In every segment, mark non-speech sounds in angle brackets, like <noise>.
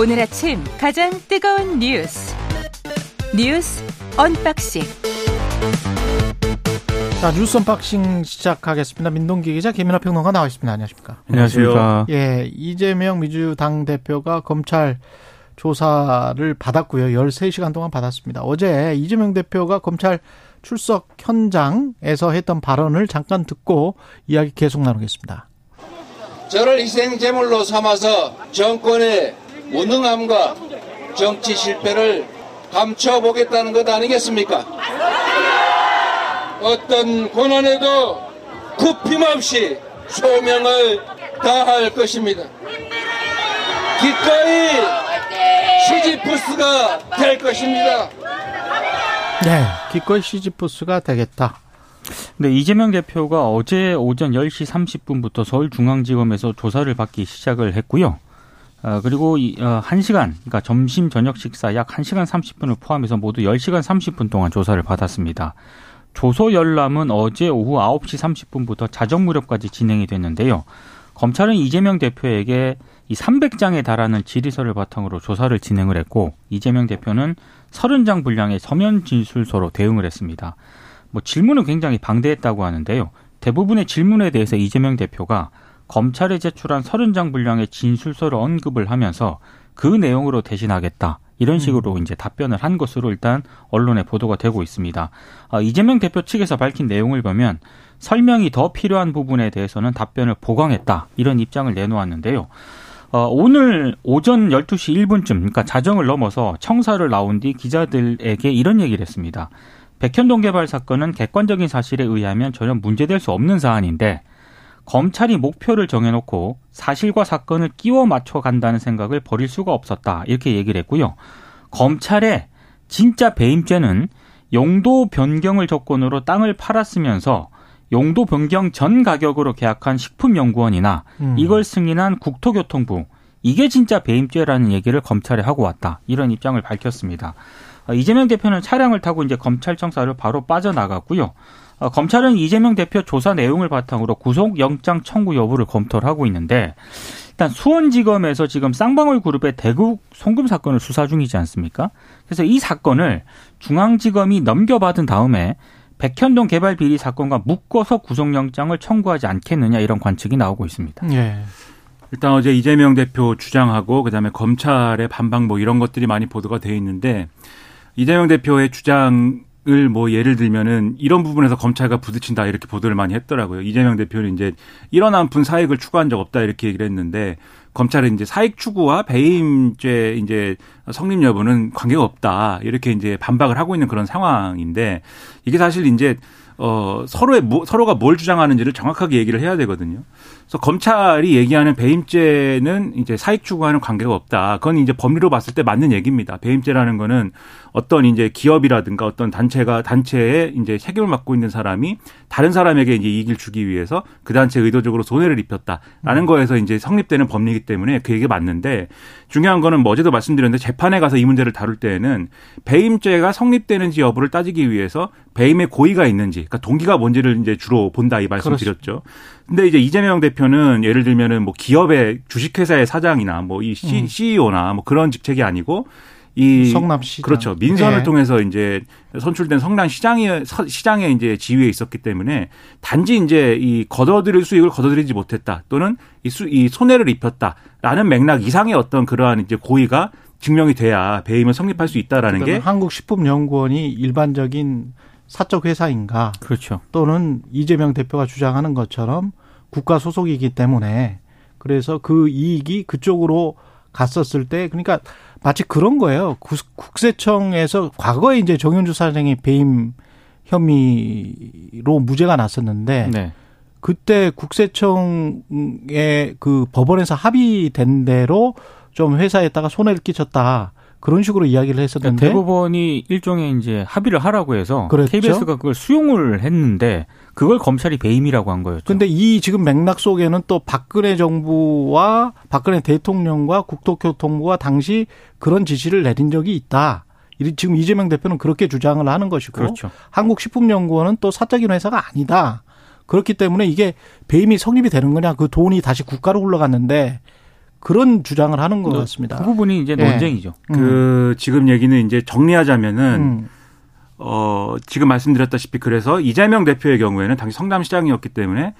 오늘 아침 가장 뜨거운 뉴스 뉴스 언박싱 자 뉴스 언박싱 시작하겠습니다. 민동기 기자 김민하 평론가 나와 있습니다. 안녕하십니까? 안녕하십니까? 예, 이재명 민주당 대표가 검찰 조사를 받았고요. 13시간 동안 받았습니다. 어제 이재명 대표가 검찰 출석 현장에서 했던 발언을 잠깐 듣고 이야기 계속 나누겠습니다. 저를 희생 제물로 삼아서 정권의 무능함과 정치 실패를 감춰보겠다는 것 아니겠습니까? 어떤 고난에도 굽힘없이 소명을 다할 것입니다. 기꺼이 시지프스가 될 것입니다. 네, 기꺼이 시지프스가 되겠다. 네, 이재명 대표가 어제 오전 10시 30분부터 서울중앙지검에서 조사를 받기 시작을 했고요. 어, 그리고 이, 어, 1시간, 그러니까 점심 저녁 식사 약 1시간 30분을 포함해서 모두 10시간 30분 동안 조사를 받았습니다. 조서 열람은 어제 오후 9시 30분부터 자정 무렵까지 진행이 됐는데요. 검찰은 이재명 대표에게 이 300장에 달하는 질의서를 바탕으로 조사를 진행을 했고 이재명 대표는 30장 분량의 서면 진술서로 대응을 했습니다. 뭐 질문은 굉장히 방대했다고 하는데요. 대부분의 질문에 대해서 이재명 대표가 검찰에 제출한 30장 분량의 진술서를 언급을 하면서 그 내용으로 대신하겠다. 이런 식으로 음. 이제 답변을 한 것으로 일단 언론에 보도가 되고 있습니다. 아, 이재명 대표 측에서 밝힌 내용을 보면 설명이 더 필요한 부분에 대해서는 답변을 보강했다. 이런 입장을 내놓았는데요. 어, 오늘 오전 12시 1분쯤, 그러니까 자정을 넘어서 청사를 나온 뒤 기자들에게 이런 얘기를 했습니다. 백현동 개발 사건은 객관적인 사실에 의하면 전혀 문제될 수 없는 사안인데 검찰이 목표를 정해놓고 사실과 사건을 끼워 맞춰 간다는 생각을 버릴 수가 없었다. 이렇게 얘기를 했고요. 검찰의 진짜 배임죄는 용도 변경을 조건으로 땅을 팔았으면서 용도 변경 전 가격으로 계약한 식품연구원이나 음. 이걸 승인한 국토교통부 이게 진짜 배임죄라는 얘기를 검찰에 하고 왔다. 이런 입장을 밝혔습니다. 어, 이재명 대표는 차량을 타고 이제 검찰청사를 바로 빠져나갔고요. 어, 검찰은 이재명 대표 조사 내용을 바탕으로 구속영장 청구 여부를 검토를 하고 있는데 일단 수원지검에서 지금 쌍방울 그룹의 대국 송금 사건을 수사 중이지 않습니까? 그래서 이 사건을 중앙지검이 넘겨받은 다음에 백현동 개발 비리 사건과 묶어서 구속영장을 청구하지 않겠느냐 이런 관측이 나오고 있습니다. 예. 일단 어제 이재명 대표 주장하고 그다음에 검찰의 반박 뭐 이런 것들이 많이 보도가 돼 있는데 이재명 대표의 주장 을뭐 예를 들면은 이런 부분에서 검찰과 부딪힌다 이렇게 보도를 많이 했더라고요. 이재명 대표는 이제 이런 한 푼 사익을 추구한 적 없다 이렇게 얘기를 했는데 검찰은 이제 사익 추구와 배임죄 이제 성립 여부는 관계가 없다 이렇게 이제 반박을 하고 있는 그런 상황인데 이게 사실 이제 어 서로의 뭐, 서로가 뭘 주장하는지를 정확하게 얘기를 해야 되거든요. 그래서 검찰이 얘기하는 배임죄는 이제 사익 추구하는 관계가 없다. 그건 이제 법리로 봤을 때 맞는 얘기입니다. 배임죄라는 거는 어떤 이제 기업이라든가 어떤 단체가 단체에 이제 책임을 맡고 있는 사람이 다른 사람에게 이제 이익을 주기 위해서 그 단체에 의도적으로 손해를 입혔다라는 음. 거에서 이제 성립되는 법리이기 때문에 그 얘기 맞는데 중요한 거는 뭐 어제도 말씀드렸는데 재판에 가서 이 문제를 다룰 때에는 배임죄가 성립되는지 여부를 따지기 위해서 배임의 고의가 있는지 그러니까 동기가 뭔지를 이제 주로 본다 이 말씀드렸죠. 근데 이제 이재명 대표는 예를 들면은 뭐 기업의 주식회사의 사장이나 뭐이 음. CEO나 뭐 그런 직책이 아니고 이 성남 시장 그렇죠 민선을 네. 통해서 이제 선출된 성남 시장이 시장에 이제 지위에 있었기 때문에 단지 이제 이 걷어들일 수익을 걷어들이지 못했다 또는 이, 수, 이 손해를 입혔다라는 맥락 이상의 어떤 그러한 이제 고의가 증명이 돼야 배임을 성립할 수 있다라는 게 한국식품연구원이 일반적인 사적 회사인가? 그렇죠. 또는 이재명 대표가 주장하는 것처럼 국가 소속이기 때문에 그래서 그 이익이 그쪽으로 갔었을 때 그러니까 마치 그런 거예요. 국세청에서 과거에 이제 정윤주 사장이 배임 혐의로 무죄가 났었는데 네. 그때 국세청의 그 법원에서 합의된 대로 좀 회사에다가 손해를 끼쳤다. 그런 식으로 이야기를 했었는데 그러니까 대법원이 일종의 이제 합의를 하라고 해서 그랬죠? KBS가 그걸 수용을 했는데 그걸 검찰이 배임이라고 한 거였죠. 근데 이 지금 맥락 속에는 또 박근혜 정부와 박근혜 대통령과 국토교통부가 당시 그런 지시를 내린 적이 있다. 지금 이재명 대표는 그렇게 주장을 하는 것이고 그렇죠. 한국식품연구원은 또 사적인 회사가 아니다. 그렇기 때문에 이게 배임이 성립이 되는 거냐 그 돈이 다시 국가로 흘러갔는데 그런 주장을 하는 것 같습니다. 그 부분이 이제 예. 논쟁이죠. 그 지금 얘기는 이제 정리하자면은 음. 어 지금 말씀드렸다시피 그래서 이재명 대표의 경우에는 당시 성남시장이었기 때문에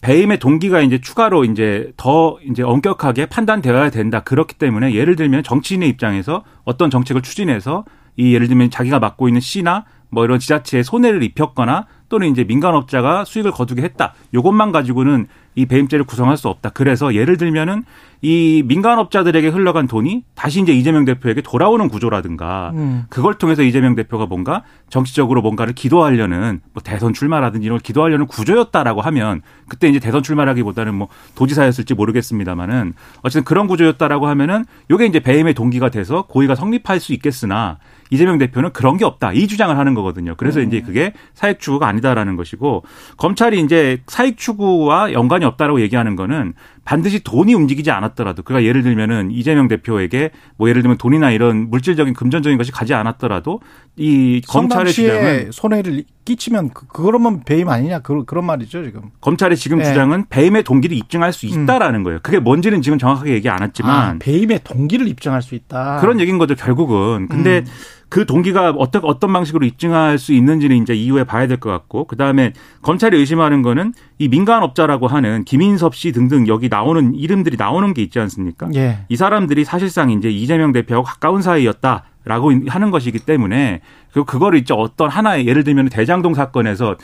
배임의 동기가 이제 추가로 이제 더 이제 엄격하게 판단되어야 된다. 그렇기 때문에 예를 들면 정치인의 입장에서 어떤 정책을 추진해서 이 예를 들면 자기가 맡고 있는 시나 뭐 이런 지자체에 손해를 입혔거나 또는 이제 민간업자가 수익을 거두게 했다. 요것만 가지고는 이 배임죄를 구성할 수 없다. 그래서 예를 들면은 이 민간업자들에게 흘러간 돈이 다시 이제 이재명 대표에게 돌아오는 구조라든가 음. 그걸 통해서 이재명 대표가 뭔가 정치적으로 뭔가를 기도하려는 뭐 대선 출마라든지 이런 걸 기도하려는 구조였다라고 하면 그때 이제 대선 출마라기보다는 뭐 도지사였을지 모르겠습니다만은 어쨌든 그런 구조였다라고 하면은 요게 이제 배임의 동기가 돼서 고의가 성립할 수 있겠으나 이재명 대표는 그런 게 없다. 이 주장을 하는 거거든요. 그래서 이제 그게 사익 추구가 아니다라는 것이고 검찰이 이제 사익 추구와 연관이 없다라고 얘기하는 거는 반드시 돈이 움직이지 않았더라도 그러니까 예를 들면은 이재명 대표에게 뭐 예를 들면 돈이나 이런 물질적인 금전적인 것이 가지 않았더라도 이 검찰의 주장은 손해를 끼치면 그, 그러면 배임 아니냐 그, 그런 말이죠 지금. 검찰의 지금 네. 주장은 배임의 동기를 입증할 수 있다라는 거예요. 그게 뭔지는 지금 정확하게 얘기 안 했지만 아, 배임의 동기를 입증할 수 있다. 그런 얘기인 거죠 결국은. 근데 음. 그 동기가 어떤 어떤 방식으로 입증할 수 있는지는 이제 이후에 봐야 될 것 같고 그 다음에 검찰이 의심하는 거는 이 민간업자라고 하는 김인섭 씨 등등 여기 나오는 이름들이 나오는 게 있지 않습니까? 예. 이 사람들이 사실상 이제 이재명 대표하고 가까운 사이였다 라고 하는 것이기 때문에 그 그거를 이제 어떤 하나의 예를 들면 대장동 사건에서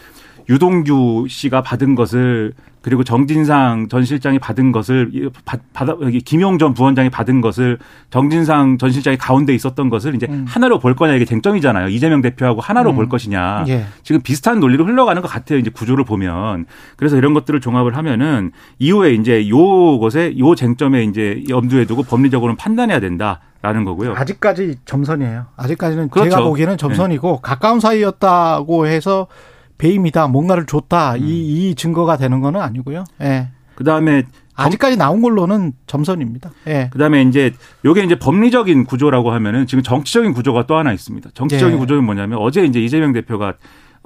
유동규 씨가 받은 것을 그리고 정진상 전 실장이 받은 것을 받, 받아 김용 전 부원장이 받은 것을 정진상 전 실장이 가운데 있었던 것을 이제 음. 하나로 볼 거냐 이게 쟁점이잖아요. 이재명 대표하고 하나로 볼 것이냐. 예. 지금 비슷한 논리로 흘러가는 것 같아요. 이제 구조를 보면. 그래서 이런 것들을 종합을 하면은 이후에 이제 요것에 요 쟁점에 이제 염두에 두고 법리적으로는 판단해야 된다 라는 거고요. 아직까지 점선이에요. 아직까지는 그렇죠. 제가 보기에는 점선이고 가까운 사이였다고 해서 배임이다, 뭔가를 줬다 이, 이 증거가 되는 거는 아니고요. 예. 그다음에 아직까지 나온 걸로는 점선입니다. 예. 그다음에 이제 요게 이제 법리적인 구조라고 하면은 지금 정치적인 구조가 또 하나 있습니다. 정치적인 네. 구조는 뭐냐면 어제 이제 이재명 대표가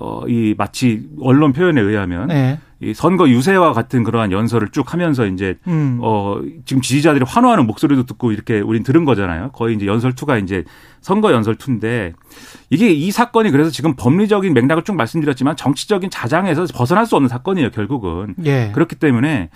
어 이 마치 언론 표현에 의하면 네. 이 선거 유세와 같은 그러한 연설을 쭉 하면서 이제 음. 어 지금 지지자들이 환호하는 목소리도 듣고 이렇게 우린 들은 거잖아요. 거의 이제 연설 투가 이제 선거 연설 투인데 이게 이 사건이 그래서 지금 법리적인 맥락을 쭉 말씀드렸지만 정치적인 자장에서 벗어날 수 없는 사건이에요. 결국은 예. 그렇기 때문에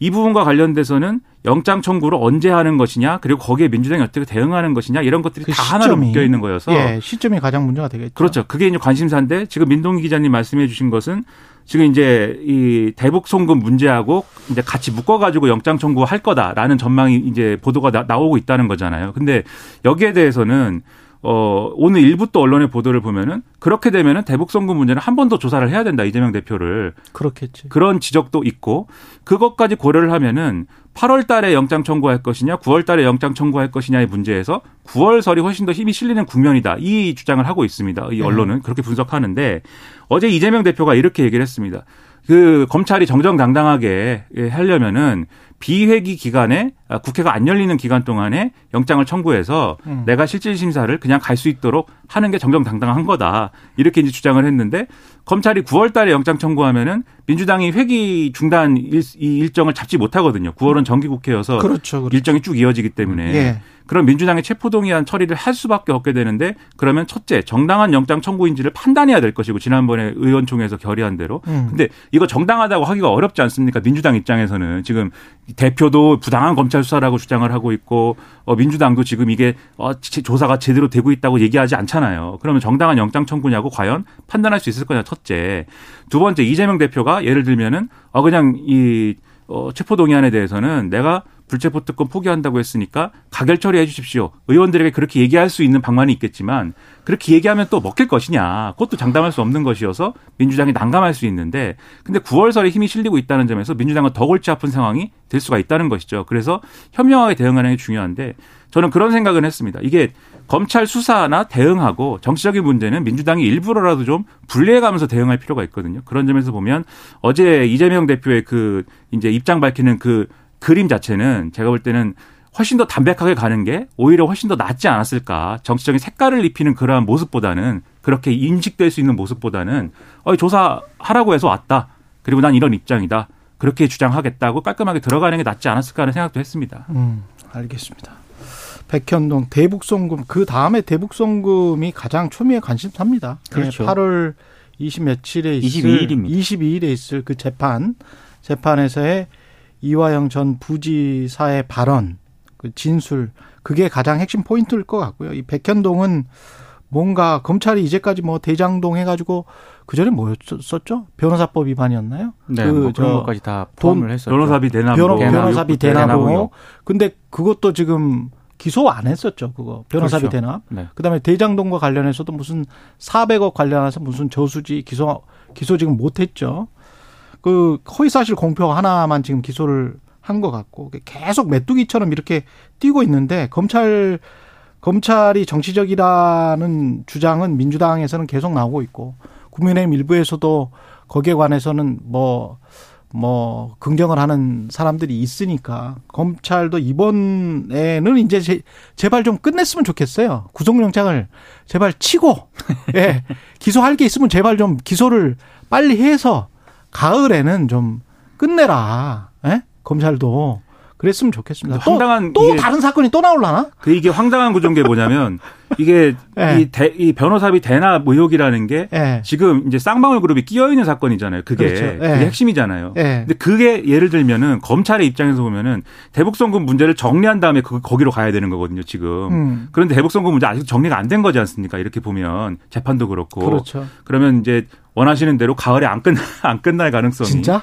이 부분과 관련돼서는 영장 청구를 언제 하는 것이냐 그리고 거기에 민주당이 어떻게 대응하는 것이냐 이런 것들이 그다 하나로 시점이. 묶여 있는 거여서 예, 시점이 가장 문제가 되겠죠. 그렇죠. 그게 이제 관심사인데 지금 민동기 기자님 말씀해 주신 것은 지금 이제 이 대북 송금 문제하고 이제 같이 묶어 가지고 영장 청구할 거다라는 전망이 이제 보도가 나, 나오고 있다는 거잖아요. 근데 여기에 대해서는 어, 오늘 일부 또 언론의 보도를 보면은 그렇게 되면은 대북 송금 문제는 한 번 더 조사를 해야 된다. 이재명 대표를. 그렇겠지. 그런 지적도 있고 그것까지 고려를 하면은 8월 달에 영장 청구할 것이냐 9월 달에 영장 청구할 것이냐의 문제에서 9월설이 훨씬 더 힘이 실리는 국면이다. 이 주장을 하고 있습니다. 이 언론은 그렇게 분석하는데 어제 이재명 대표가 이렇게 얘기를 했습니다. 그 검찰이 정정당당하게 하려면은 비회기 기간에 아, 국회가 안 열리는 기간 동안에 영장을 청구해서 음. 내가 실질 심사를 그냥 갈 수 있도록 하는 게 정정당당한 거다. 이렇게 이제 주장을 했는데 검찰이 9월 달에 영장 청구하면은 민주당이 회기 중단 일, 이 일정을 잡지 못하거든요. 9월은 정기국회여서 그렇죠. 그렇죠. 일정이 쭉 이어지기 때문에 예. 그럼 민주당의 체포동의안 처리를 할 수밖에 없게 되는데 그러면 첫째 정당한 영장 청구인지를 판단해야 될 것이고 지난번에 의원총회에서 결의한 대로 음. 근데 이거 정당하다고 하기가 어렵지 않습니까 민주당 입장에서는 지금 대표도 부당한 검찰 수사라고 주장을 하고 있고 어, 민주당도 지금 이게 어, 지- 조사가 제대로 되고 있다고 얘기하지 않잖아요 그러면 정당한 영장 청구냐고 과연 판단할 수 있을 거냐 첫째 두 번째 이재명 대표가 예를 들면은 어 그냥 이 어, 체포 동의안에 대해서는 내가 불체포 특권 포기한다고 했으니까 가결 처리해 주십시오. 의원들에게 그렇게 얘기할 수 있는 방안이 있겠지만 그렇게 얘기하면 또 먹힐 것이냐. 그것도 장담할 수 없는 것이어서 민주당이 난감할 수 있는데 근데 9월설에 힘이 실리고 있다는 점에서 민주당은 더 골치 아픈 상황이 될 수가 있다는 것이죠. 그래서 현명하게 대응하는 게 중요한데 저는 그런 생각은 했습니다. 이게 검찰 수사나 대응하고 정치적인 문제는 민주당이 일부러라도 좀 분리해가면서 대응할 필요가 있거든요. 그런 점에서 보면 어제 이재명 대표의 그 이제 입장 밝히는 그 그림 자체는 제가 볼 때는 훨씬 더 담백하게 가는 게 오히려 훨씬 더 낫지 않았을까. 정치적인 색깔을 입히는 그러한 모습보다는 그렇게 인식될 수 있는 모습보다는 어, 조사하라고 해서 왔다. 그리고 난 이런 입장이다. 그렇게 주장하겠다고 깔끔하게 들어가는 게 낫지 않았을까 하는 생각도 했습니다. 음, 알겠습니다. 백현동 대북송금 그 다음에 대북송금이 가장 초미의 관심사입니다. 그렇죠. 8월 20 며칠에 있을 22일입니다. 22일에 있을 그 재판 재판에서의 이화영 전 부지사의 발언 그 진술 그게 가장 핵심 포인트일 것 같고요. 이 백현동은 뭔가 검찰이 이제까지 뭐 대장동 해가지고 그 전에 뭐였었죠? 변호사법 위반이었나요? 네, 그 뭐 그런 저 것까지 다 포함을 했었죠. 변호사비 대납, 변호, 뭐 변호사비 대납. 근데 그것도 지금 기소 안 했었죠, 그거. 변호사비 그렇죠. 대납. 네. 그다음에 대장동과 관련해서도 무슨 400억 관련해서 무슨 저수지 기소 기소 지금 못 했죠. 그 허위사실 공표 하나만 지금 기소를 한 것 같고 계속 메뚜기처럼 이렇게 뛰고 있는데 검찰 검찰이 정치적이라는 주장은 민주당에서는 계속 나오고 있고 국민의힘 일부에서도 거기에 관해서는 뭐, 뭐, 긍정을 하는 사람들이 있으니까 검찰도 이번에는 이제 제, 제발 좀 끝냈으면 좋겠어요. 구속영장을 제발 치고, <laughs> 예, 기소할 게 있으면 제발 좀 기소를 빨리 해서 가을에는 좀 끝내라. 예? 검찰도. 그랬으면 좋겠습니다. 또, 황당한 또 다른 사건이 또 나올라나? 그 이게 황당한 구조인 게 뭐냐면 이게 예. <laughs> 이, 대, 이 변호사비 대납 의혹이라는 게 예. 지금 이제 쌍방울 그룹이 끼어 있는 사건이잖아요. 그게 그렇죠. 예. 그게 핵심이잖아요. 예. 근데 그게 예를 들면은 검찰의 입장에서 보면은 대북송금 문제를 정리한 다음에 그 거기로 가야 되는 거거든요. 지금. 음. 그런데 대북송금 문제 아직 정리가 안 된 거지 않습니까? 이렇게 보면 재판도 그렇고. 그렇죠. 그러면 이제 원하시는 대로 가을에 안 끝, <laughs> 안 끝날 가능성이. 진짜?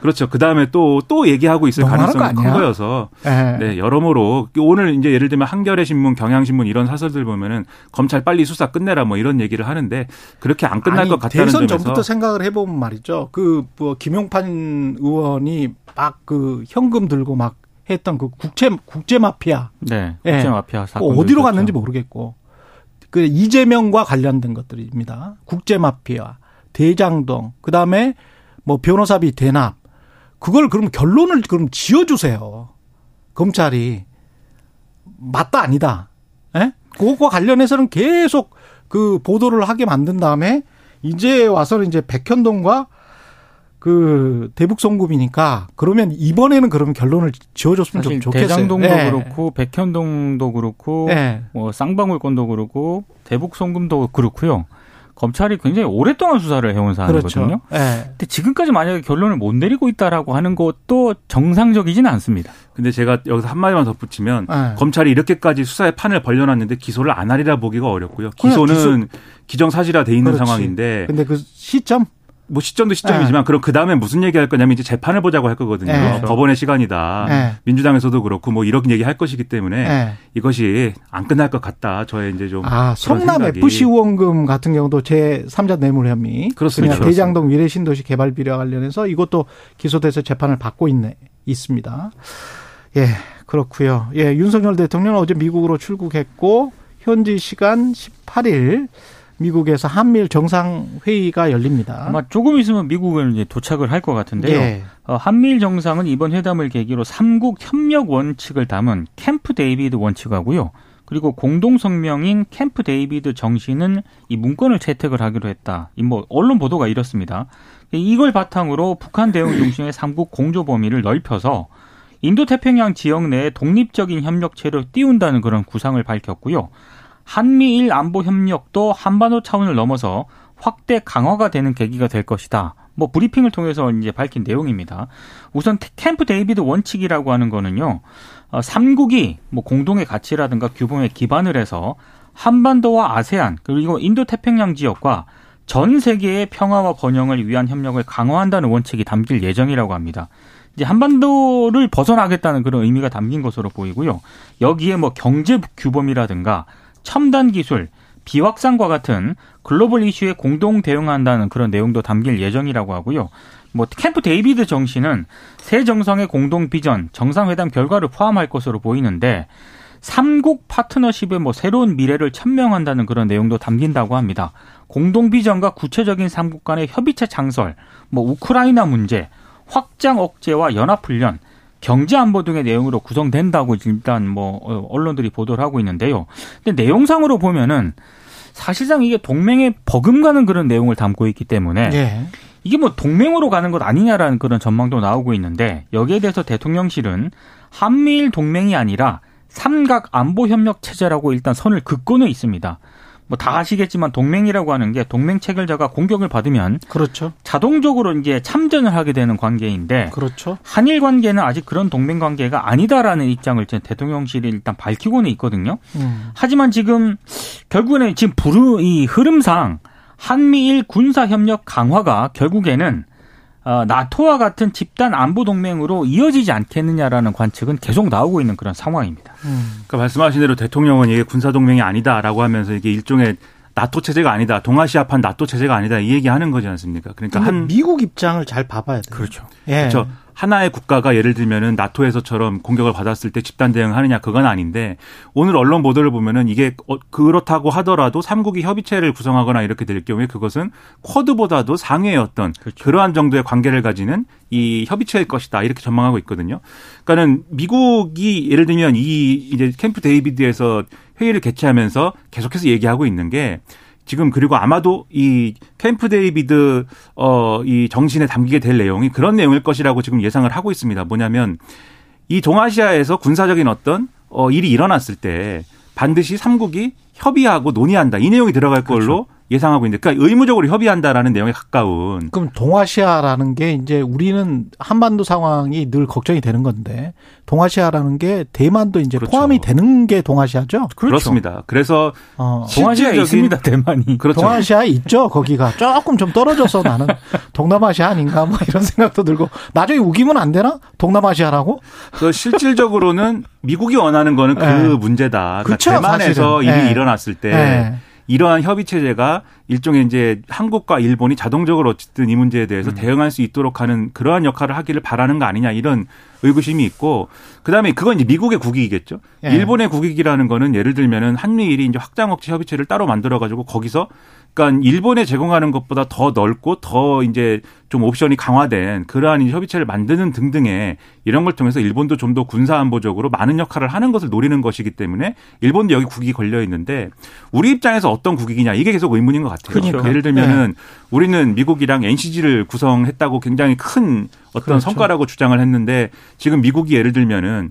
그렇죠. 그 다음에 또, 또 얘기하고 있을 가능성이 큰? 거여서. 예. 네, 여러모로 오늘 이제 예를 들면 한겨레 신문, 경향신문 이런 사설들 보면은 검찰 빨리 수사 끝내라 뭐 이런 얘기를 하는데 그렇게 안 끝날 아니, 것 같다는 대선 점에서 전부터 생각을 해보면 말이죠. 그 뭐 김용판 의원이 막 그 현금 들고 막 했던 그 국제 국제 마피아 네. 예. 국제 마피아 사건. 그 어디로 갔는지 모르겠고 그 이재명과 관련된 것들입니다. 국제 마피아, 대장동, 그 다음에 뭐 변호사비 대납 그걸 그럼 결론을 그럼 지어주세요. 검찰이 맞다 아니다. 예? 그것과 관련해서는 계속 그 보도를 하게 만든 다음에 이제 와서는 이제 백현동과 그 대북 송금이니까 그러면 이번에는 그러면 결론을 지어줬으면 좀 좋겠어요. 대장동도 예. 그렇고 백현동도 그렇고 예. 뭐 쌍방울건도 그렇고 대북 송금도 그렇고요. 검찰이 굉장히 오랫동안 수사를 해온 사안이거든요. 그렇죠. 예. 근데 지금까지 만약에 결론을 못 내리고 있다라고 하는 것도 정상적이지는 않습니다. 근데 제가 여기서 한마디만 덧붙이면 네. 검찰이 이렇게까지 수사의 판을 벌려놨는데 기소를 안 하리라 보기가 어렵고요. 기소는 기정사실화 돼 있는 그렇지. 상황인데 근데 그 시점 뭐 시점도 시점이지만 그럼 그 다음에 무슨 얘기할 거냐면 이제 재판을 보자고 할 거거든요. 네. 법원의 시간이다. 네. 민주당에서도 그렇고 뭐 이런 얘기 할 것이기 때문에 예. 이것이 안 끝날 것 같다. 저의 이제 좀 아, 성남 생각이. FC 후원금 같은 경우도 제 3자 뇌물 혐의. 그렇습니다. 대장동 위례 신도시 개발 비리와 관련해서 이것도 기소돼서 재판을 받고 있네 있습니다. 예, 그렇고요. 예, 윤석열 대통령은 어제 미국으로 출국했고 현지 시간 18일 미국에서 한미일 정상회의가 열립니다. 아마 조금 있으면 미국은 이제 도착을 할 것 같은데요. 예. 어, 한미일 정상은 이번 회담을 계기로 삼국 협력 원칙을 담은 캠프 데이비드 원칙하고요. 그리고 공동 성명인 캠프 데이비드 정신은 이 문건을 채택을 하기로 했다. 이뭐 언론 보도가 이렇습니다. 이걸 바탕으로 북한 대응 <laughs> 중심의 삼국 공조 범위를 넓혀서 인도 태평양 지역 내에 독립적인 협력체를 띄운다는 그런 구상을 밝혔고요. 한미일 안보 협력도 한반도 차원을 넘어서 확대 강화가 되는 계기가 될 것이다. 뭐 브리핑을 통해서 이제 밝힌 내용입니다. 우선 캠프 데이비드 원칙이라고 하는 거는요. 어, 삼국이 뭐 공동의 가치라든가 규범에 기반을 해서 한반도와 아세안 그리고 인도 태평양 지역과 전 세계의 평화와 번영을 위한 협력을 강화한다는 원칙이 담길 예정이라고 합니다. 이제 한반도를 벗어나겠다는 그런 의미가 담긴 것으로 보이고요. 여기에 뭐 경제 규범이라든가 첨단 기술, 비확산과 같은 글로벌 이슈에 공동 대응한다는 그런 내용도 담길 예정이라고 하고요. 뭐 캠프 데이비드 정신은 세 정상의 공동 비전, 정상회담 결과를 포함할 것으로 보이는데 삼국 파트너십의 뭐 새로운 미래를 천명한다는 그런 내용도 담긴다고 합니다. 공동 비전과 구체적인 삼국 간의 협의체 창설, 뭐 우크라이나 문제, 확장 억제와 연합 훈련, 경제 안보 등의 내용으로 구성된다고 일단 뭐 어, 언론들이 보도를 하고 있는데요. 근데 내용상으로 보면은 사실상 이게 동맹에 버금가는 그런 내용을 담고 있기 때문에 예. 이게 뭐 동맹으로 가는 것 아니냐라는 그런 전망도 나오고 있는데 여기에 대해서 대통령실은 한미일 동맹이 아니라 삼각 안보 협력 체제라고 일단 선을 긋고는 있습니다. 뭐 다 아시겠지만 동맹이라고 하는 게 동맹 체결자가 공격을 받으면 그렇죠. 자동적으로 이제 참전을 하게 되는 관계인데 그렇죠. 한일 관계는 아직 그런 동맹 관계가 아니다라는 입장을 대통령실이 일단 밝히고는 있거든요. 음. 하지만 지금 결국에는 지금 부르 이 흐름상 한미일 군사 협력 강화가 결국에는 어, 나토와 같은 집단 안보 동맹으로 이어지지 않겠느냐라는 관측은 계속 나오고 있는 그런 상황입니다. 음. 그러니까 말씀하신 대로 대통령은 이게 군사 동맹이 아니다라고 하면서 이게 일종의 나토 체제가 아니다. 동아시아판 나토 체제가 아니다. 이 얘기하는 거지 않습니까? 그러니까 한 미국 입장을 잘 봐봐야 돼요. 그렇죠. 예. 그렇죠. 하나의 국가가 예를 들면은 나토에서처럼 공격을 받았을 때 집단 대응하느냐 그건 아닌데 오늘 언론 보도를 보면은 이게 어, 그렇다고 하더라도 삼국이 협의체를 구성하거나 이렇게 될 경우에 그것은 쿼드보다도 상위의 어떤 그렇죠. 그러한 정도의 관계를 가지는 이 협의체일 것이다 이렇게 전망하고 있거든요. 그러니까는 미국이 예를 들면 이 이제 캠프 데이비드에서 회의를 개최하면서 계속해서 얘기하고 있는 게 지금 그리고 아마도 이 캠프 데이비드 어 이 정신에 담기게 될 내용이 그런 내용일 것이라고 지금 예상을 하고 있습니다. 뭐냐면 이 동아시아에서 군사적인 어떤 어 일이 일어났을 때 반드시 삼국이 협의하고 논의한다. 이 내용이 들어갈 걸로 그렇죠. 예상하고 있는데, 그러니까 의무적으로 협의한다라는 내용에 가까운. 그럼 동아시아라는 게 이제 우리는 한반도 상황이 늘 걱정이 되는 건데, 동아시아라는 게 대만도 이제 그렇죠. 포함이 되는 게 동아시아죠? 그렇죠. 그렇습니다 그래서 어. 동아시아에 있습니다, 대만이. 그렇죠. 동아시아에 있죠, 거기가. 조금 좀 떨어져서 나는 동남아시아 아닌가 뭐 이런 생각도 들고, 나중에 우기면 안 되나? 동남아시아라고? 그 실질적으로는 미국이 원하는 거는 그 네. 문제다. 그러니까 그렇죠, 대만에서 사실은. 일이 네. 일어났을 때 네. 이러한 협의 체제가 일종의 이제 한국과 일본이 자동적으로 어쨌든 이 문제에 대해서 음. 대응할 수 있도록 하는 그러한 역할을 하기를 바라는 거 아니냐 이런 의구심이 있고 그다음에 그건 이제 미국의 국익이겠죠. 예. 일본의 국익이라는 거는 예를 들면은 한미일이 이제 확장 억제 협의체를 따로 만들어 가지고 거기서 그러니까 일본에 제공하는 것보다 더 넓고 더 이제 좀 옵션이 강화된 그러한 협의체를 만드는 등등의 이런 걸 통해서 일본도 좀 더 군사 안보적으로 많은 역할을 하는 것을 노리는 것이기 때문에 일본도 여기 국익이 걸려 있는데 우리 입장에서 어떤 국익이냐 이게 계속 의문인 것 같아요. 그러니까. 예를 들면은 네. 우리는 미국이랑 NCG를 구성했다고 굉장히 큰 어떤 그렇죠. 성과라고 주장을 했는데 지금 미국이 예를 들면은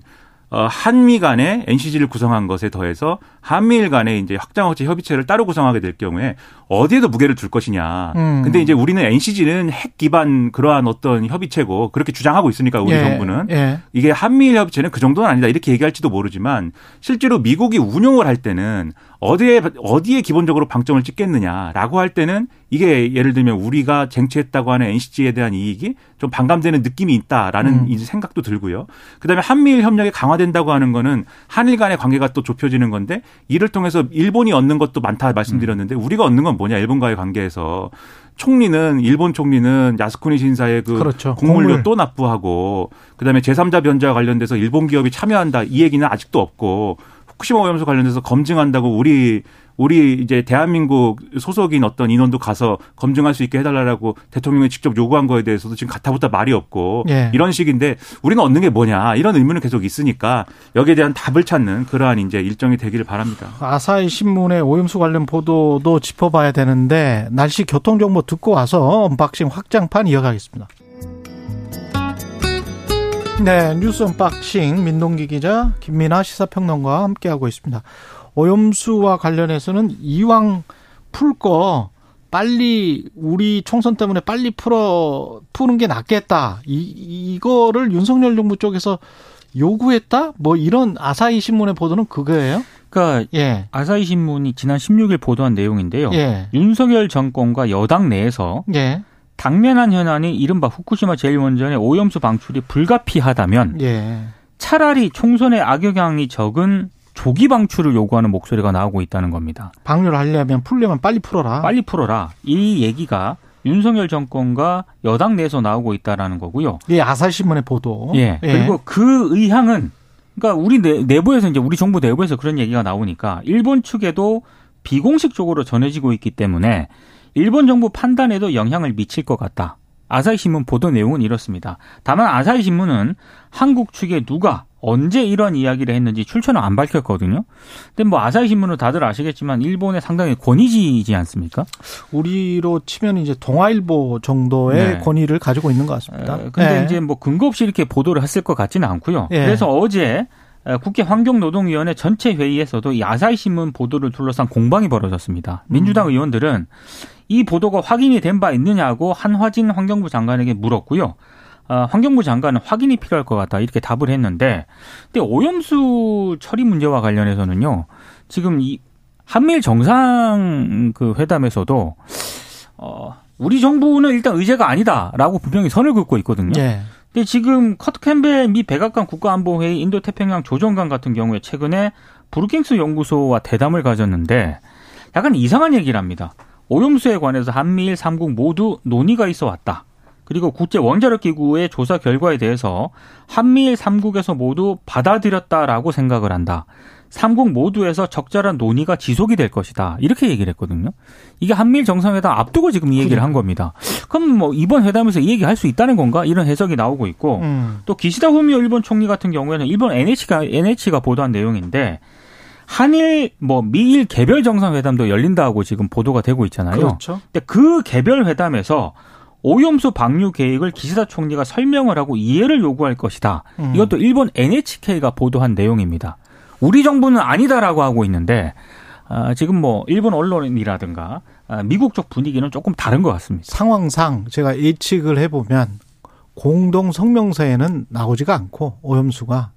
어, 한미 간에 NCG를 구성한 것에 더해서 한미일 간에 이제 확장억제 협의체를 따로 구성하게 될 경우에 어디에도 무게를 둘 것이냐. 음. 근데 이제 우리는 NCG는 핵 기반 그러한 어떤 협의체고 그렇게 주장하고 있으니까 우리 예. 정부는 예. 이게 한미일 협의체는 그 정도는 아니다 이렇게 얘기할지도 모르지만 실제로 미국이 운용을 할 때는 어디에 어디에 기본적으로 방점을 찍겠느냐라고 할 때는 이게 예를 들면 우리가 쟁취했다고 하는 NCG에 대한 이익이 좀 반감되는 느낌이 있다라는 음. 이제 생각도 들고요. 그다음에 한미일 협력이 강화된다고 하는 거는 한일 간의 관계가 또 좁혀지는 건데 이를 통해서 일본이 얻는 것도 많다 말씀드렸는데 음. 우리가 얻는 건 뭐냐 일본과의 관계에서 총리는 일본 총리는 야스쿠니 신사의 그 그렇죠. 국물료 국물. 또 납부하고 그다음에 제3자 변제와 관련돼서 일본 기업이 참여한다 이 얘기는 아직도 없고 후쿠시마 오염수 관련돼서 검증한다고 우리 우리 이제 대한민국 소속인 어떤 인원도 가서 검증할 수 있게 해달라고 대통령이 직접 요구한 거에 대해서도 지금 가타부터 말이 없고 예. 이런 식인데 우리는 얻는 게 뭐냐 이런 의문은 계속 있으니까 여기에 대한 답을 찾는 그러한 이제 일정이 되기를 바랍니다. 아사히 신문의 오염수 관련 보도도 짚어봐야 되는데 날씨 교통 정보 듣고 와서 언박싱 확장판 이어가겠습니다. 네, 뉴스 언박싱 민동기 기자 김민하 시사평론가와 함께하고 있습니다. 오염수와 관련해서는 이왕 풀 거 빨리 우리 총선 때문에 빨리 풀어 푸는 게 낫겠다. 이 이거를 윤석열 정부 쪽에서 요구했다? 뭐 이런 아사히 신문의 보도는 그거예요? 그러니까 예. 아사히 신문이 지난 16일 보도한 내용인데요. 예. 윤석열 정권과 여당 내에서 예. 당면한 현안이 이른바 후쿠시마 제1원전의 오염수 방출이 불가피하다면 예. 차라리 총선의 악영향이 적은 조기 방출을 요구하는 목소리가 나오고 있다는 겁니다. 방류를 하려면 풀려면 빨리 풀어라. 빨리 풀어라. 이 얘기가 윤석열 정권과 여당 내에서 나오고 있다라는 거고요. 예, 아사신문의 보도. 예. 예. 그리고 그 의향은 그러니까 우리 내, 부에서 이제 우리 정부 내부에서 그런 얘기가 나오니까 일본 측에도 비공식적으로 전해지고 있기 때문에 일본 정부 판단에도 영향을 미칠 것 같다. 아사히 신문 보도 내용은 이렇습니다. 다만 아사히 신문은 한국 측에 누가 언제 이런 이야기를 했는지 출처는 안 밝혔거든요. 근데 뭐 아사히 신문은 다들 아시겠지만 일본의 상당히 권위지이지 않습니까? 우리로 치면 이제 동아일보 정도의 네. 권위를 가지고 있는 것 같습니다. 에, 근데 네. 이제 뭐 근거 없이 이렇게 보도를 했을 것 같지는 않고요. 네. 그래서 어제 국회 환경노동위원회 전체 회의에서도 이 아사히 신문 보도를 둘러싼 공방이 벌어졌습니다. 민주당 음. 의원들은 이 보도가 확인이 된 바 있느냐고 한화진 환경부 장관에게 물었고요. 어, 환경부 장관은 확인이 필요할 것 같다 이렇게 답을 했는데, 근데 오염수 처리 문제와 관련해서는요, 지금 이 한미일 정상 그 회담에서도 어, 우리 정부는 일단 의제가 아니다라고 분명히 선을 긋고 있거든요. 네. 근데 지금 커트 캠벨 미 백악관 국가안보회의 인도 태평양 조정관 같은 경우에 최근에 브루킹스 연구소와 대담을 가졌는데 약간 이상한 얘기를 합니다. 오염수에 관해서 한미일 3국 모두 논의가 있어 왔다. 그리고 국제 원자력 기구의 조사 결과에 대해서 한미일 3국에서 모두 받아들였다라고 생각을 한다. 3국 모두에서 적절한 논의가 지속이 될 것이다. 이렇게 얘기를 했거든요. 이게 한미일 정상회담 앞두고 지금 이 얘기를 한 겁니다. 그럼 뭐 이번 회담에서 이 얘기 할 수 있다는 건가? 이런 해석이 나오고 있고 음. 또 기시다 후미오 일본 총리 같은 경우에는 일본 NH가 NH가 보도한 내용인데 한일 뭐 미일 개별 정상회담도 열린다고 지금 보도가 되고 있잖아요. 그렇죠. 근데 그 개별 회담에서 오염수 방류 계획을 기시다 총리가 설명을 하고 이해를 요구할 것이다. 음. 이것도 일본 NHK가 보도한 내용입니다. 우리 정부는 아니다라고 하고 있는데 아, 지금 뭐 일본 언론이라든가 아, 미국 쪽 분위기는 조금 다른 것 같습니다. 상황상 제가 예측을 해보면 공동 성명서에는 나오지가 않고 오염수가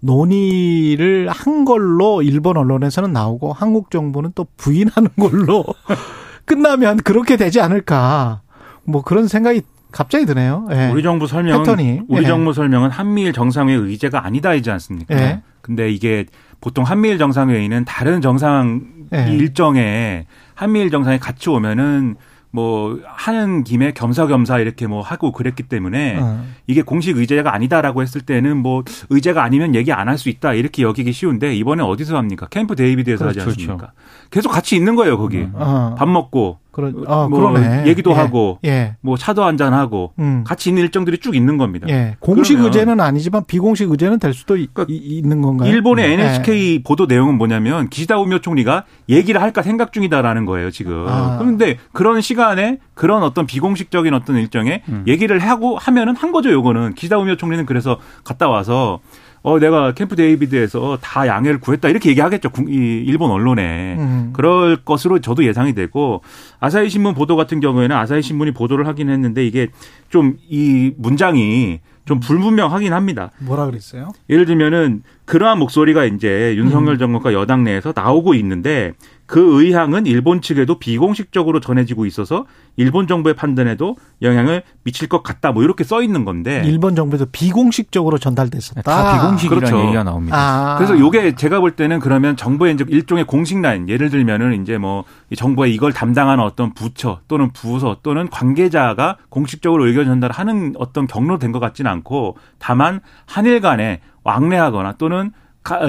논의를 한 걸로 일본 언론에서는 나오고 한국 정부는 또 부인하는 걸로 <laughs> 끝나면 그렇게 되지 않을까. 뭐 그런 생각이 갑자기 드네요. 예. 우리 정부 설명은 패턴이. 우리 예. 정부 설명은 한미일 정상회의 의제가 아니다이지 않습니까? 예. 근데 이게 보통 한미일 정상회의는 다른 정상 예. 일정에 한미일 정상에 같이 오면은 뭐 하는 김에 겸사겸사 이렇게 뭐 하고 그랬기 때문에 어. 이게 공식 의제가 아니다라고 했을 때는 뭐 의제가 아니면 얘기 안 할 수 있다 이렇게 여기기 쉬운데 이번에 어디서 합니까? 캠프 데이비드에서 그렇죠. 하지 않습니까? 그렇죠. 계속 같이 있는 거예요 거기 어. 밥 먹고 그런 아, 뭐 그러네. 얘기도 예. 하고 예. 뭐 차도 한잔 하고 음. 같이 있는 일정들이 쭉 있는 겁니다. 예. 공식 의제는 아니지만 비공식 의제는 될 수도 그러니까 있는 건가요? 일본의 음. NHK 예. 보도 내용은 뭐냐면 기시다 우미오 총리가 얘기를 할까 생각 중이다라는 거예요 지금. 아. 그런데 그런 시간에 그런 어떤 비공식적인 어떤 일정에 음. 얘기를 하고 하면은 한 거죠 요거는 기시다 우미오 총리는 그래서 갔다 와서 어 내가 캠프 데이비드에서 다 양해를 구했다. 이렇게 얘기하겠죠. 이 일본 언론에. 음. 그럴 것으로 저도 예상이 되고 아사히 신문 보도 같은 경우에는 아사히 신문이 보도를 하긴 했는데 이게 좀 이 문장이 좀 불분명하긴 합니다. 뭐라 그랬어요? 예를 들면은 그러한 목소리가 이제 윤석열 음. 정권과 여당 내에서 나오고 있는데 그 의향은 일본 측에도 비공식적으로 전해지고 있어서 일본 정부의 판단에도 영향을 미칠 것 같다. 뭐 이렇게 써 있는 건데 일본 정부에서 비공식적으로 전달됐었다. 다 비공식이라는 그렇죠. 얘기가 나옵니다. 아. 그래서 요게 제가 볼 때는 그러면 정부의 이제 일종의 공식 라인 예를 들면은 이제 뭐 정부의 이걸 담당하는 어떤 부처 또는 부서 또는 관계자가 공식적으로 의견 전달하는 어떤 경로 된 것 같지는 않고 다만 한일 간에 왕래하거나 또는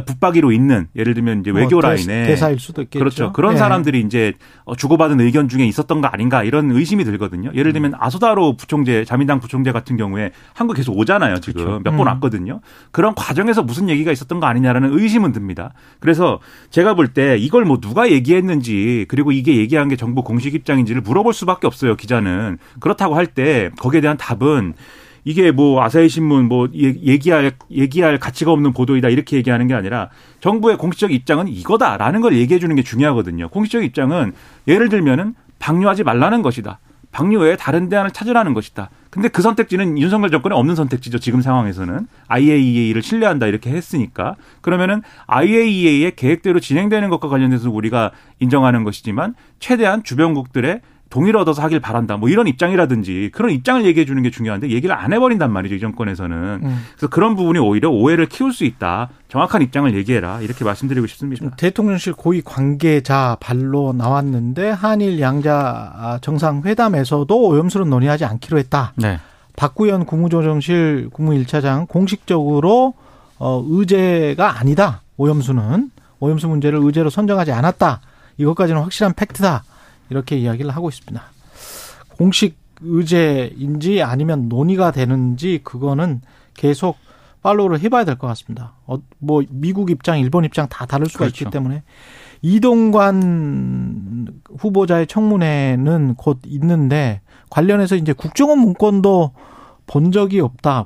붙박이로 있는 예를 들면 이제 뭐 외교 뭐 라인에 대사일 수도 있겠죠. 그렇죠. 그런 예. 사람들이 이제 어, 주고받은 의견 중에 있었던 거 아닌가 이런 의심이 들거든요. 예를 들면 음. 아소다로 부총재, 자민당 부총재 같은 경우에 한국 계속 오잖아요. 지금 그렇죠. 몇번 음. 왔거든요. 그런 과정에서 무슨 얘기가 있었던 거 아니냐라는 의심은 듭니다. 그래서 제가 볼 때 이걸 뭐 누가 얘기했는지 그리고 이게 얘기한 게 정부 공식 입장인지를 물어볼 수밖에 없어요. 기자는 그렇다고 할 때 거기에 대한 답은 이게 뭐 아사히 신문 뭐 얘기할 얘기할 가치가 없는 보도이다 이렇게 얘기하는 게 아니라 정부의 공식적 입장은 이거다라는 걸 얘기해 주는 게 중요하거든요. 공식적 입장은 예를 들면은 방류하지 말라는 것이다. 방류 외에 다른 대안을 찾으라는 것이다. 근데 그 선택지는 윤석열 정권에 없는 선택지죠. 지금 상황에서는 IAEA를 신뢰한다 이렇게 했으니까 그러면은 IAEA의 계획대로 진행되는 것과 관련돼서 우리가 인정하는 것이지만 최대한 주변국들의 동의를 얻어서 하길 바란다. 뭐 이런 입장이라든지 그런 입장을 얘기해 주는 게 중요한데 얘기를 안 해버린단 말이죠. 이 정권에서는. 음. 그래서 그런 부분이 오히려 오해를 키울 수 있다. 정확한 입장을 얘기해라. 이렇게 말씀드리고 싶습니다. 대통령실 고위 관계자 발로 나왔는데 한일 양자 정상회담에서도 오염수는 논의하지 않기로 했다. 네. 박구현 국무조정실 국무 1차장 공식적으로 어, 의제가 아니다. 오염수는 오염수 문제를 의제로 선정하지 않았다. 이것까지는 확실한 팩트다. 이렇게 이야기를 하고 있습니다. 공식 의제인지 아니면 논의가 되는지 그거는 계속 팔로우를 해봐야 될 것 같습니다. 어, 뭐 미국 입장, 일본 입장 다 다를 수가 그렇죠. 있기 때문에 이동관 후보자의 청문회는 곧 있는데 관련해서 이제 국정원 문건도 본 적이 없다.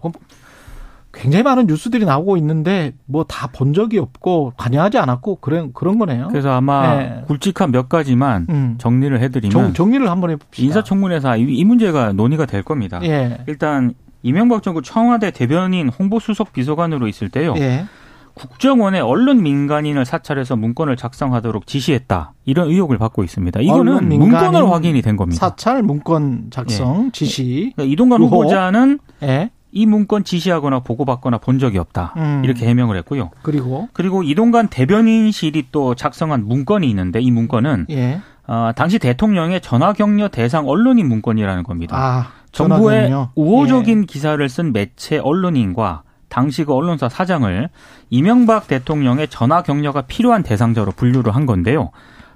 굉장히 많은 뉴스들이 나오고 있는데 뭐 다 본 적이 없고 관여하지 않았고 그런 그런 거네요. 그래서 아마 네. 굵직한 몇 가지만 음. 정리를 해드리면 정, 리를 한번 해봅시다. 인사청문회에서 이, 이, 문제가 논의가 될 겁니다. 예. 일단 이명박 정부 청와대 대변인 홍보수석 비서관으로 있을 때요. 예. 국정원에 언론 민간인을 사찰해서 문건을 작성하도록 지시했다. 이런 의혹을 받고 있습니다. 이거는 문건으로 확인이 된 겁니다. 사찰 문건 작성 예. 지시. 그러니까 이동관 의혹. 후보자는 예. 이 문건 지시하거나 보고받거나 본 적이 없다. 음. 이렇게 해명을 했고요. 그리고 그리고 이동관 대변인실이 또 작성한 문건이 있는데 이 문건은 예. 어, 당시 대통령의 전화 격려 대상 언론인 문건이라는 겁니다. 아, 정부의 우호적인 예. 기사를 쓴 매체 언론인과 당시 그 언론사 사장을 이명박 대통령의 전화 격려가 필요한 대상자로 분류를 한 건데요.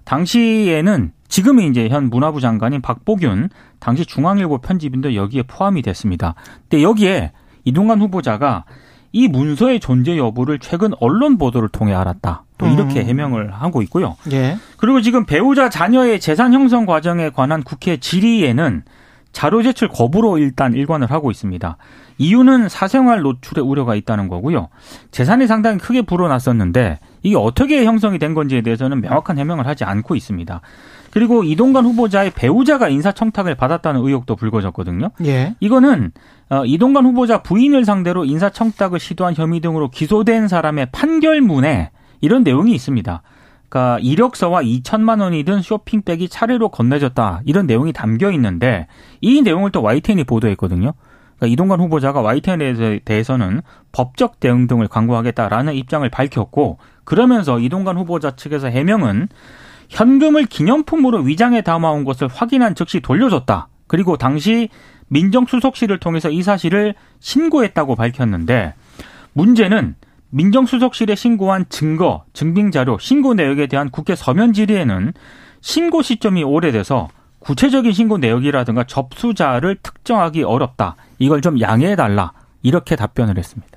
당시에는 지금은 이제 현 문화부 장관인 박보균 당시 중앙일보 편집인도 여기에 포함이 됐습니다. 근데 여기에 이동관 후보자가 이 문서의 존재 여부를 최근 언론 보도를 통해 알았다. 또 음. 이렇게 음. 해명을 하고 있고요. 예. 그리고 지금 배우자 자녀의 재산 형성 과정에 관한 국회 질의에는 자료 제출 거부로 일단 일관을 하고 있습니다. 이유는 사생활 노출의 우려가 있다는 거고요. 재산이 상당히 크게 불어났었는데 이게 어떻게 형성이 된 건지에 대해서는 명확한 해명을 하지 않고 있습니다. 그리고 이동관 후보자의 배우자가 인사청탁을 받았다는 의혹도 불거졌거든요. 예. 이거는 어, 이동관 후보자 부인을 상대로 인사청탁을 시도한 혐의 등으로 기소된 사람의 판결문에 이런 내용이 있습니다. 그러니까 이력서와 2천만 원이 든 쇼핑백이 차례로 건네졌다 이런 내용이 담겨 있는데 이 내용을 또 YTN이 보도했거든요. 그러니까 이동관 후보자가 YTN에 대해서는 법적 대응 등을 강구하겠다라는 입장을 밝혔고 그러면서 이동관 후보자 측에서 해명은 현금을 기념품으로 위장해 담아온 것을 확인한 즉시 돌려줬다. 그리고 당시 민정수석실을 통해서 이 사실을 신고했다고 밝혔는데 문제는 민정수석실에 신고한 증거, 증빙자료, 신고 내역에 대한 국회 서면 질의에는 신고 시점이 오래돼서 구체적인 신고 내역이라든가 접수자를 특정하기 어렵다. 이걸 좀 양해해달라. 이렇게 답변을 했습니다.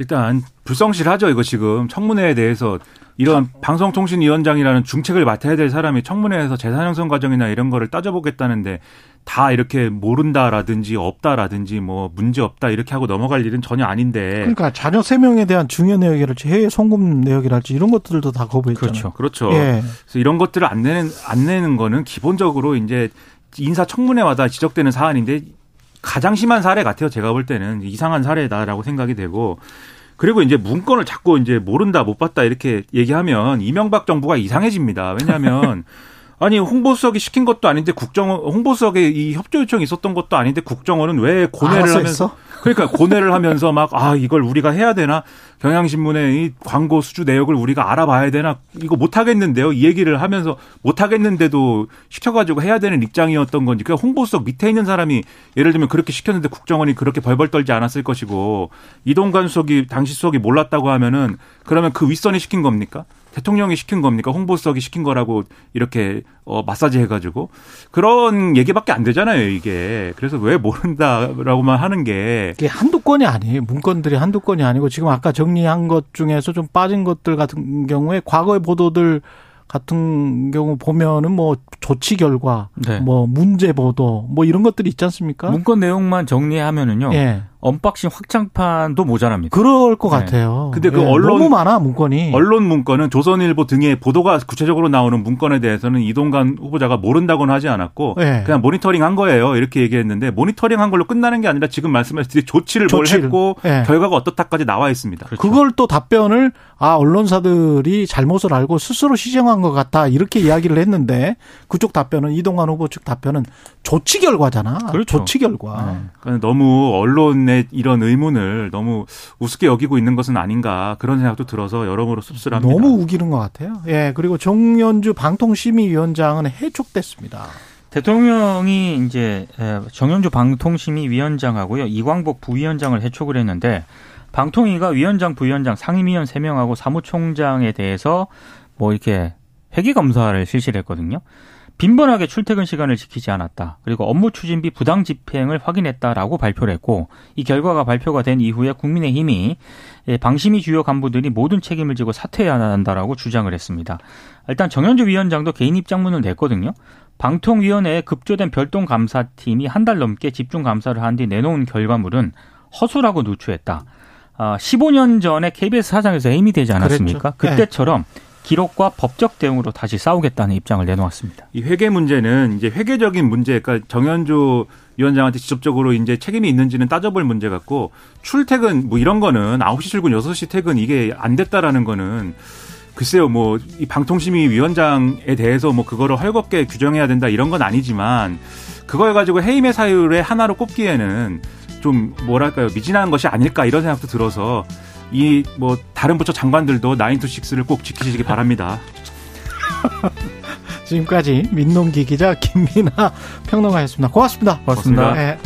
일단 불성실하죠. 이거 지금 청문회에 대해서 이런 방송통신위원장이라는 중책을 맡아야 될 사람이 청문회에서 재산 형성 과정이나 이런 거를 따져보겠다는데 다 이렇게 모른다라든지 없다라든지 뭐 문제 없다 이렇게 하고 넘어갈 일은 전혀 아닌데. 그러니까 자녀 세 명에 대한 중요 내역이랄지 해외 송금 내역이랄지 이런 것들도 다 거부했잖아요. 그렇죠. 그렇죠. 예. 그래서 이런 것들을 안 내는 안 내는 거는 기본적으로 이제 인사 청문회마다 지적되는 사안인데 가장 심한 사례 같아요. 제가 볼 때는 이상한 사례다라고 생각이 되고 그리고 이제 문건을 자꾸 이제 모른다 못 봤다 이렇게 얘기하면 이명박 정부가 이상해집니다. 왜냐하면 <laughs> 아니 홍보수석이 시킨 것도 아닌데 국정원 홍보수석에 이 협조 요청이 있었던 것도 아닌데 국정원은 왜 고뇌를 하면서? 그러니까 고뇌를 하면서 막 아 이걸 우리가 해야 되나 경향신문의 이 광고 수주 내역을 우리가 알아봐야 되나 이거 못 하겠는데요 이 얘기를 하면서 못 하겠는데도 시켜가지고 해야 되는 입장이었던 건지 그러니까 홍보수석 밑에 있는 사람이 예를 들면 그렇게 시켰는데 국정원이 그렇게 벌벌 떨지 않았을 것이고 이동관 수석이 당시 수석이 몰랐다고 하면은 그러면 그 윗선이 시킨 겁니까? 대통령이 시킨 겁니까? 홍보수석이 시킨 거라고 이렇게 어 마사지 해가지고 그런 얘기밖에 안 되잖아요 이게 그래서 왜 모른다라고만 하는 게 이게 한두 건이 아니에요 문건들이 한두 건이 아니고 지금 아까 정리한 것 중에서 좀 빠진 것들 같은 경우에 과거의 보도들 같은 경우 보면은 뭐 조치 결과, 네. 뭐 문제 보도, 뭐 이런 것들이 있지 않습니까? 문건 내용만 정리하면은요. 예. 언박싱 확장판도 모자랍니다. 그럴 것 네. 같아요. 근데 그 예, 언론 너무 많아 문건이. 언론 문건은 조선일보 등의 보도가 구체적으로 나오는 문건에 대해서는 이동관 후보자가 모른다고는 하지 않았고 예. 그냥 모니터링 한 거예요. 이렇게 얘기했는데 모니터링 한 걸로 끝나는 게 아니라 지금 말씀하셨듯이 조치를, 조치를. 뭘 했고 예. 결과가 어떻다까지 나와 있습니다. 그렇죠. 그걸 또 답변을 아 언론사들이 잘못을 알고 스스로 시정한 것 같다 이렇게 이야기를 했는데 그쪽 답변은 이동관 후보 측 답변은 조치 결과잖아. 그렇죠. 조치 결과. 네. 그러니까 너무 언론 의 이런 의문을 너무 우습게 여기고 있는 것은 아닌가 그런 생각도 들어서 여러모로 씁쓸합니다. 너무 우기는 것 같아요. 예, 그리고 정연주 방통심의위원장은 해촉됐습니다. 대통령이 이제 예, 정연주 방통심의위원장하고요 이광복 부위원장을 해촉을 했는데 방통위가 위원장, 부위원장, 상임위원 3명하고 사무총장에 대해서 뭐 이렇게 회계 검사를 실시를 했거든요. 빈번하게 출퇴근 시간을 지키지 않았다. 그리고 업무 추진비 부당 집행을 확인했다라고 발표를 했고 이 결과가 발표가 된 이후에 국민의힘이 예, 방심위 주요 간부들이 모든 책임을 지고 사퇴해야 한다라고 주장을 했습니다. 일단 정현주 위원장도 개인 입장문을 냈거든요. 방통위원회에 급조된 별동 감사팀이 한 달 넘게 집중 감사를 한 뒤 내놓은 결과물은 허술하고 누추했다. 15년 아, 전에 KBS 사장에서 해임이 되지 않았습니까? 그랬죠. 그때처럼 네. 기록과 법적 대응으로 다시 싸우겠다는 입장을 내놓았습니다. 이 회계 문제는 이제 회계적인 문제, 그러니까 정현주 위원장한테 직접적으로 이제 책임이 있는지는 따져볼 문제 같고 출퇴근 뭐 이런 거는 9시 출근, 6시 퇴근 이게 안 됐다라는 거는 글쎄요, 뭐, 이 방통심의 위원장에 대해서 뭐 그거를 헐겁게 규정해야 된다 이런 건 아니지만 그걸 가지고 해임의 사유를 하나로 꼽기에는 좀 뭐랄까요, 미진한 것이 아닐까 이런 생각도 들어서 이 뭐 다른 부처 장관들도 나인투식스를 꼭 지키시기 바랍니다. <laughs> 지금까지 민동기 기자 김민아 평론가였습니다. 고맙습니다. 고맙습니다. 네.